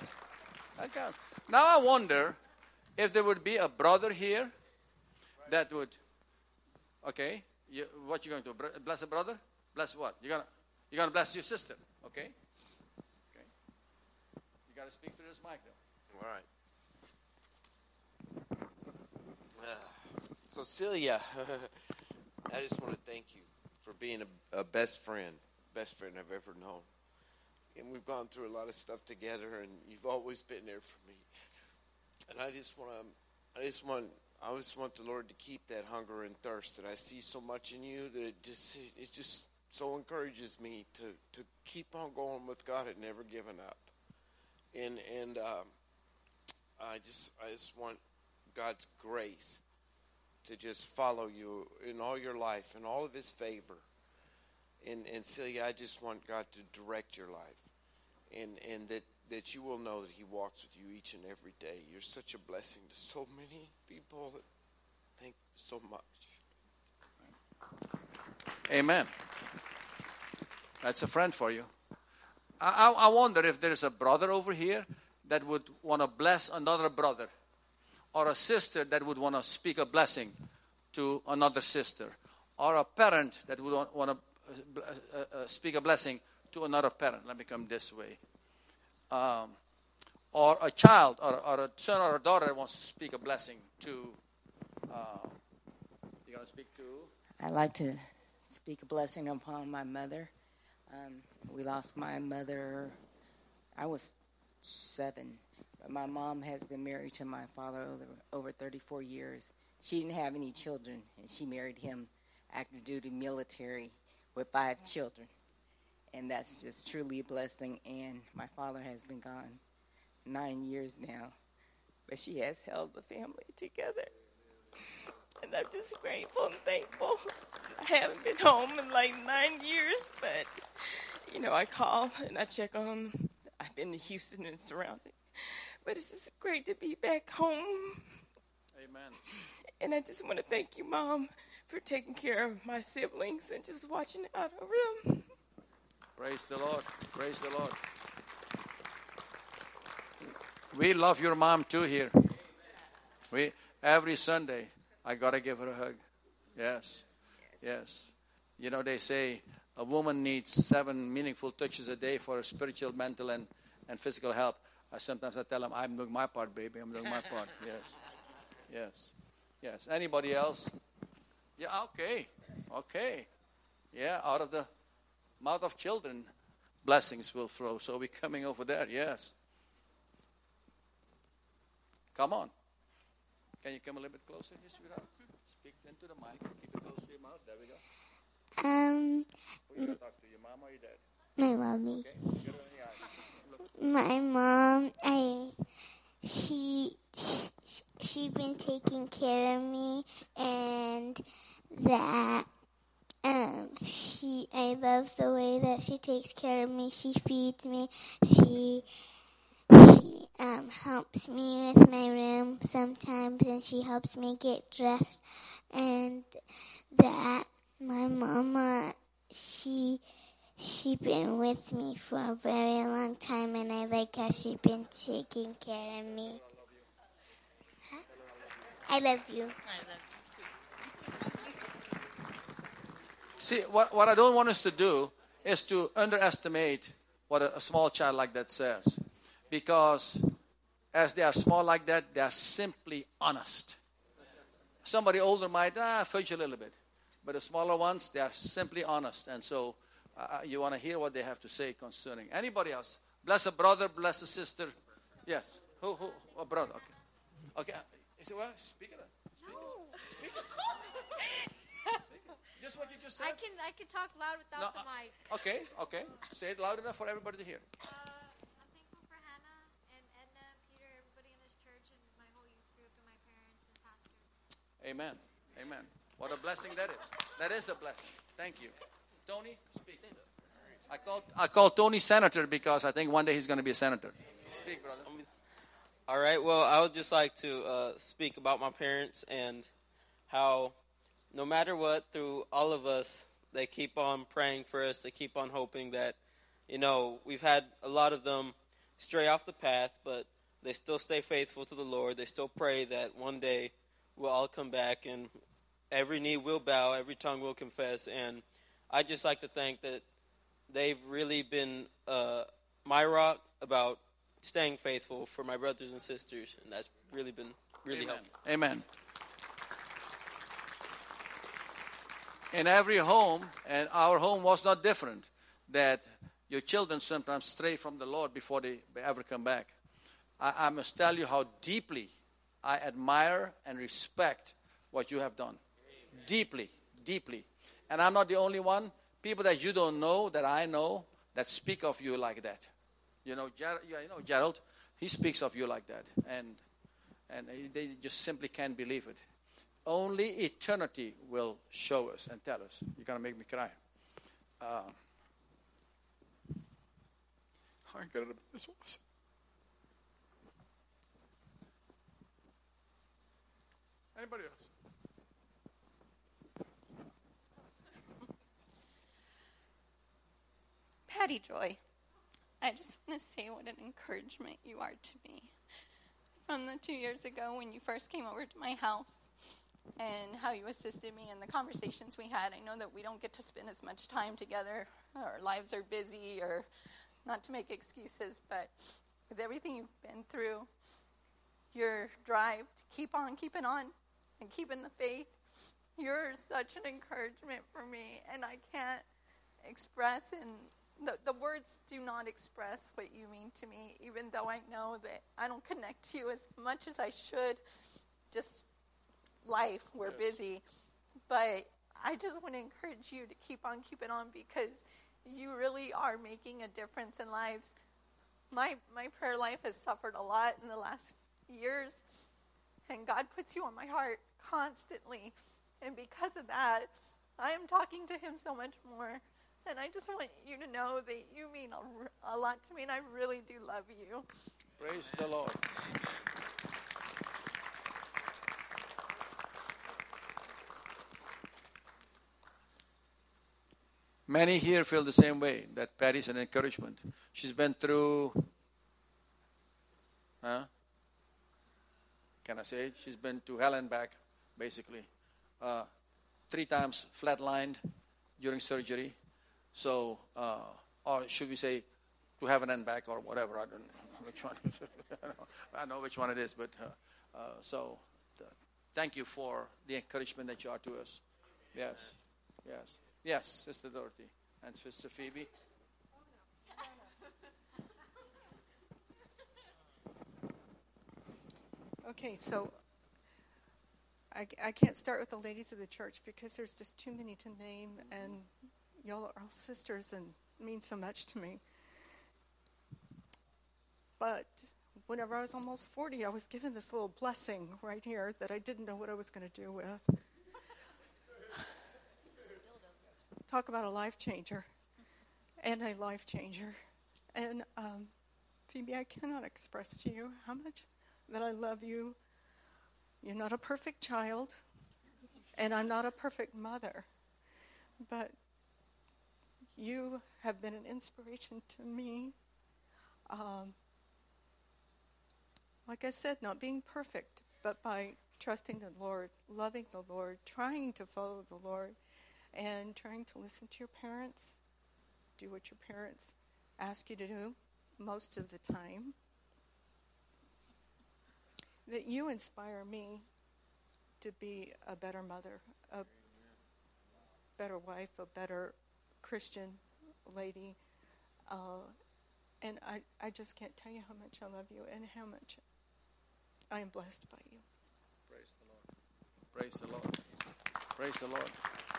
A: that counts. Now I wonder if there would be a brother here that would. Okay, you, what you going to bless a brother? Bless what? You're gonna you're gonna bless your sister. Okay. Okay. You gotta speak through this mic though.
L: All right. Uh, so, Celia, I just want to thank you for being a, a best friend, best friend I've ever known. And we've gone through a lot of stuff together, and you've always been there for me. And I just want to, I just want, I just want the Lord to keep that hunger and thirst that I see so much in you that it just, it just so encourages me to to keep on going with God and never giving up. And and um, I just I just want God's grace to just follow you in all your life and all of His favor. And and Celia, I just want God to direct your life, and and that that you will know that He walks with you each and every day. You're such a blessing to so many people. Thank you so much.
A: Amen. That's a friend for you. I, I, wonder if there's a brother over here that would want to bless another brother, or a sister that would want to speak a blessing to another sister, or a parent that would want, to uh, uh, speak a blessing to another parent. Let me come this way. Um, or a child, or, or a son or a daughter wants to speak a blessing to. Uh, you going to speak to?
M: I'd like to speak a blessing upon my mother. Um, we lost my mother. I was seven, but my mom has been married to my father over, over 34 years. She didn't have any children, and she married him active duty military with five children. And that's just truly a blessing. And my father has been gone nine years now, but she has held the family together. And I'm just grateful and thankful. I haven't been home in like nine years, but you know, I call and I check on them. I've been to Houston and surrounding. But it's just great to be back home.
A: Amen.
M: And I just want to thank you, Mom, for taking care of my siblings and just watching out over them.
A: Praise the Lord. Praise the Lord. We love your mom too here. We every Sunday I gotta give her a hug. Yes. Yes. You know they say a woman needs seven meaningful touches a day for her spiritual, mental and, and physical health. I sometimes I tell them I'm doing my part, baby. I'm doing my part. Yes. Yes. Yes. Anybody else? Yeah, okay. Okay. Yeah, out of the mouth of children, blessings will flow. So we're coming over there, yes. Come on. Can you come a little bit closer, yes, sweetheart? Speak into the mic. Keep it close to your mouth. There we go.
N: Um,
A: Who you gonna talk to, your mom or your dad?
N: my mommy. My mom, I, she, she, she been taking care of me, and that, um, she, I love the way that she takes care of me. She feeds me. She, she um, helps me with my room sometimes, and she helps me get dressed. And that my mama, she she been with me for a very long time, and I like how she been taking care of me. Huh? I love you.
A: See, what, what I don't want us to do is to underestimate what a, a small child like that says. Because as they are small like that, they are simply honest. Somebody older might ah, fudge a little bit. But the smaller ones, they are simply honest. And so uh, you want to hear what they have to say concerning. Anybody else? Bless a brother, bless a sister. Yes. Who? Who? A brother. Okay. Okay. Is it what? Speak it. Speak it. Speak it. Just what you just said.
O: I can I can talk loud without
A: No,
O: the
A: uh,
O: mic.
A: Okay. Okay. Say it loud enough for everybody to hear.
O: Uh, I'm thankful for Hannah and Edna, Peter, everybody in this church, and my whole youth group, and my parents and pastor.
A: Amen. Amen. What a blessing that is. That is a blessing. Thank you. Tony, speak. I called I called Tony senator because I think one day he's going to be a senator. Speak, brother.
P: All right. Well, I would just like to uh, speak about my parents and how, no matter what, through all of us, they keep on praying for us. They keep on hoping that, you know, we've had a lot of them stray off the path, but they still stay faithful to the Lord. They still pray that one day we'll all come back and every knee will bow, every tongue will confess. And I just like to think that they've really been uh, my rock about staying faithful for my brothers and sisters, and that's really been really
A: Amen.
P: helpful.
A: Amen. In every home, and our home was not different, that your children sometimes stray from the Lord before they ever come back. I, I must tell you how deeply I admire and respect what you have done. Deeply, deeply. And I'm not the only one. People that you don't know, that I know, that speak of you like that. You know, Ger- you know Gerald, he speaks of you like that. And, and they just simply can't believe it. Only eternity will show us and tell us. You're going to make me cry. Uh, I got it. This was. Anybody else?
Q: Patty Joy, I just want to say what an encouragement you are to me. From the two years ago when you first came over to my house and how you assisted me and the conversations we had, I know that we don't get to spend as much time together. Our lives are busy, or not to make excuses, but with everything you've been through, your drive to keep on keeping on and keeping the faith, you're such an encouragement for me, and I can't express and the, the words do not express what you mean to me, even though I know that I don't connect to you as much as I should. Just life, we're busy. But I just want to encourage you to keep on keeping on because you really are making a difference in lives. My my prayer life has suffered a lot in the last years, and God puts you on my heart constantly. And because of that, I am talking to Him so much more. And I just want you to know that you mean a, a lot to me, and I really do love you.
A: Praise the Lord. Many here feel the same way that Patty's an encouragement. She's been through, huh? Can I say it? She's been to hell and back, basically. Uh, three times flatlined during surgery. So, uh, or should we say to heaven and back or whatever? I don't know which one. I know which one it is, but uh, uh, so uh, thank you for the encouragement that you are to us. Yes, yes, yes, Sister Dorothy and Sister Phoebe.
R: Okay, so I, I can't start with the ladies of the church because there's just too many to name, and y'all are all sisters, and mean so much to me. But whenever I was almost 40, I was given this little blessing right here that I didn't know what I was going to do with. Talk about a life changer and a life changer. And um, Phoebe, I cannot express to you how much that I love you. You're not a perfect child, and I'm not a perfect mother, but you have been an inspiration to me. Um, like I said, not being perfect, but by trusting the Lord, loving the Lord, trying to follow the Lord, and trying to listen to your parents, do what your parents ask you to do most of the time. That you inspire me to be a better mother, a better wife, a better Christian lady. Uh, and I, I just can't tell you how much I love you and how much I am blessed by you.
A: Praise the Lord. Praise the Lord. Praise the Lord.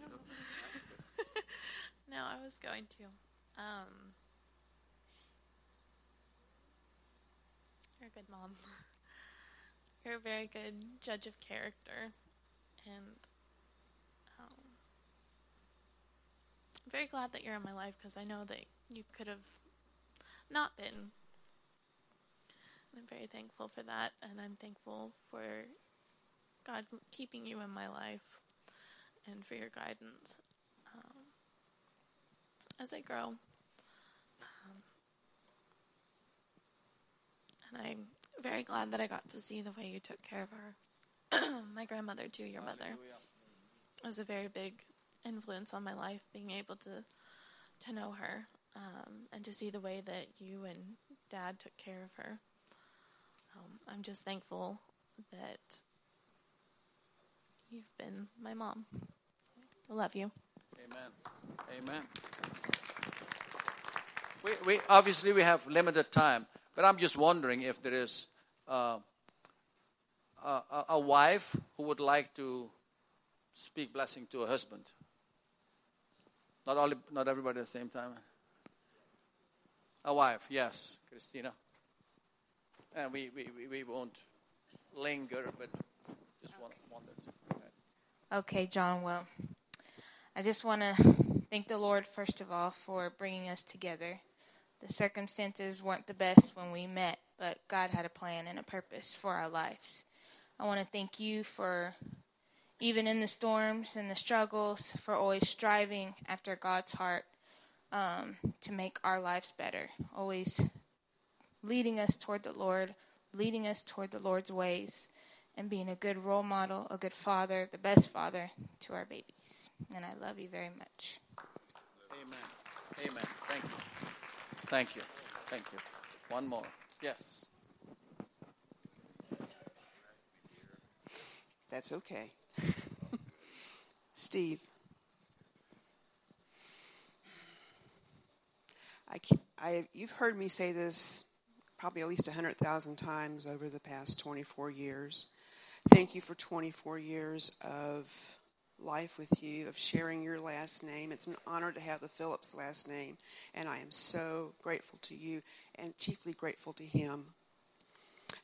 S: no, I was going to. Um, you're a good mom. You're a very good judge of character, and um, I'm very glad that you're in my life because I know that you could have not been. I'm very thankful for that, and I'm thankful for God keeping you in my life and for your guidance um, as I grow. Um, and I'm very glad that I got to see the way you took care of her. my grandmother, too, your mother, was a very big influence on my life. Being able to to know her um, and to see the way that you and Dad took care of her. Um, I'm just thankful that you've been my mom. I love you.
A: Amen. Amen. We, we obviously we have limited time, but I'm just wondering if there is uh, a, a wife who would like to speak blessing to a husband. Not all, not everybody at the same time. A wife, yes, Christina. And we, we, we won't linger, but just okay. wanted.
T: Okay, John. Well, I just want to thank the Lord, first of all, for bringing us together. The circumstances weren't the best when we met, but God had a plan and a purpose for our lives. I want to thank you for, even in the storms and the struggles, for always striving after God's heart um, to make our lives better, always leading us toward the Lord, leading us toward the Lord's ways, and being a good role model, a good father, the best father to our babies. And I love you very much.
A: Amen. Amen. Thank you. Thank you. Thank you. One more. Yes.
U: That's okay. Steve. I, I, you've heard me say this probably at least 100,000 times over the past 24 years. Thank you for 24 years of life with you, of sharing your last name. It's an honor to have the Phillips last name, and I am so grateful to you and chiefly grateful to him.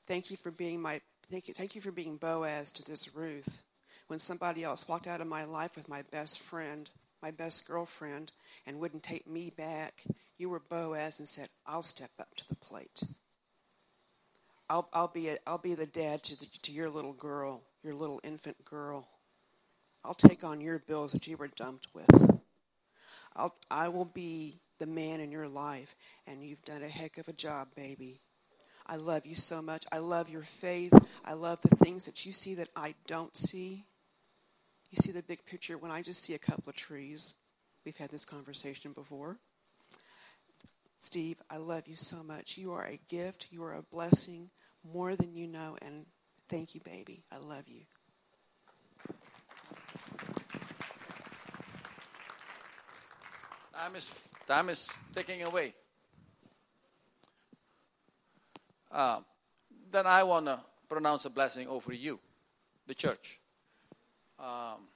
U: Thank you for being my thank you thank you for being Boaz to this Ruth. When somebody else walked out of my life with my best friend, my best girlfriend, and wouldn't take me back, you were Boaz and said, "I'll step up to the plate. I'll, I'll be a, I'll be the dad to the, to your little girl, your little infant girl. I'll take on your bills that you were dumped with. I'll I will be the man in your life, and you've done a heck of a job, baby. I love you so much. I love your faith. I love the things that you see that I don't see. You see the big picture when I just see a couple of trees. We've had this conversation before. Steve, I love you so much. You are a gift. You are a blessing more than you know. And thank you, baby. I love you.
A: Time is, time is ticking away. Uh, then I want to pronounce a blessing over you, the church. Um,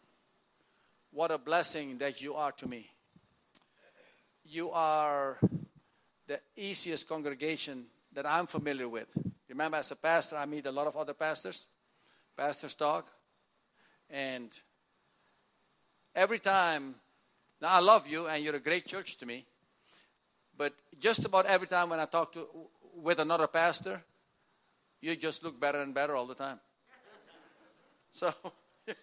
A: what a blessing that you are to me. You are the easiest congregation that I'm familiar with. Remember, as a pastor, I meet a lot of other pastors, pastors talk, and every time, now I love you and you're a great church to me, but just about every time when I talk to with another pastor, you just look better and better all the time. So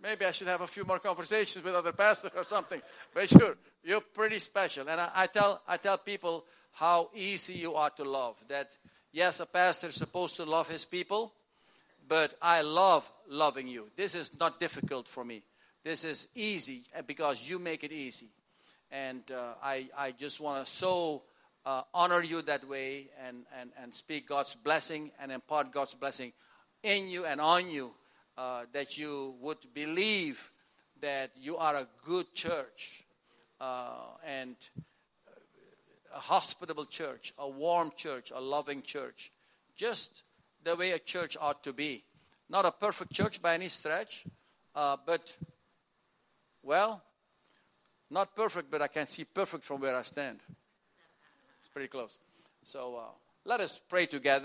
A: maybe I should have a few more conversations with other pastors or something. But you're, you're pretty special. And I, I, tell, I tell people how easy you are to love. That, yes, a pastor is supposed to love his people, but I love loving you. This is not difficult for me. This is easy uh, because you make it easy. And uh, I, I just want to so uh, honor you that way and, and, and speak God's blessing and impart God's blessing in you and on you uh, that you would believe that you are a good church uh, and a hospitable church, a warm church, a loving church, just the way a church ought to be. Not a perfect church by any stretch, uh, but, well, not perfect, but I can see perfect from where I stand. It's pretty close. So uh, let us pray together.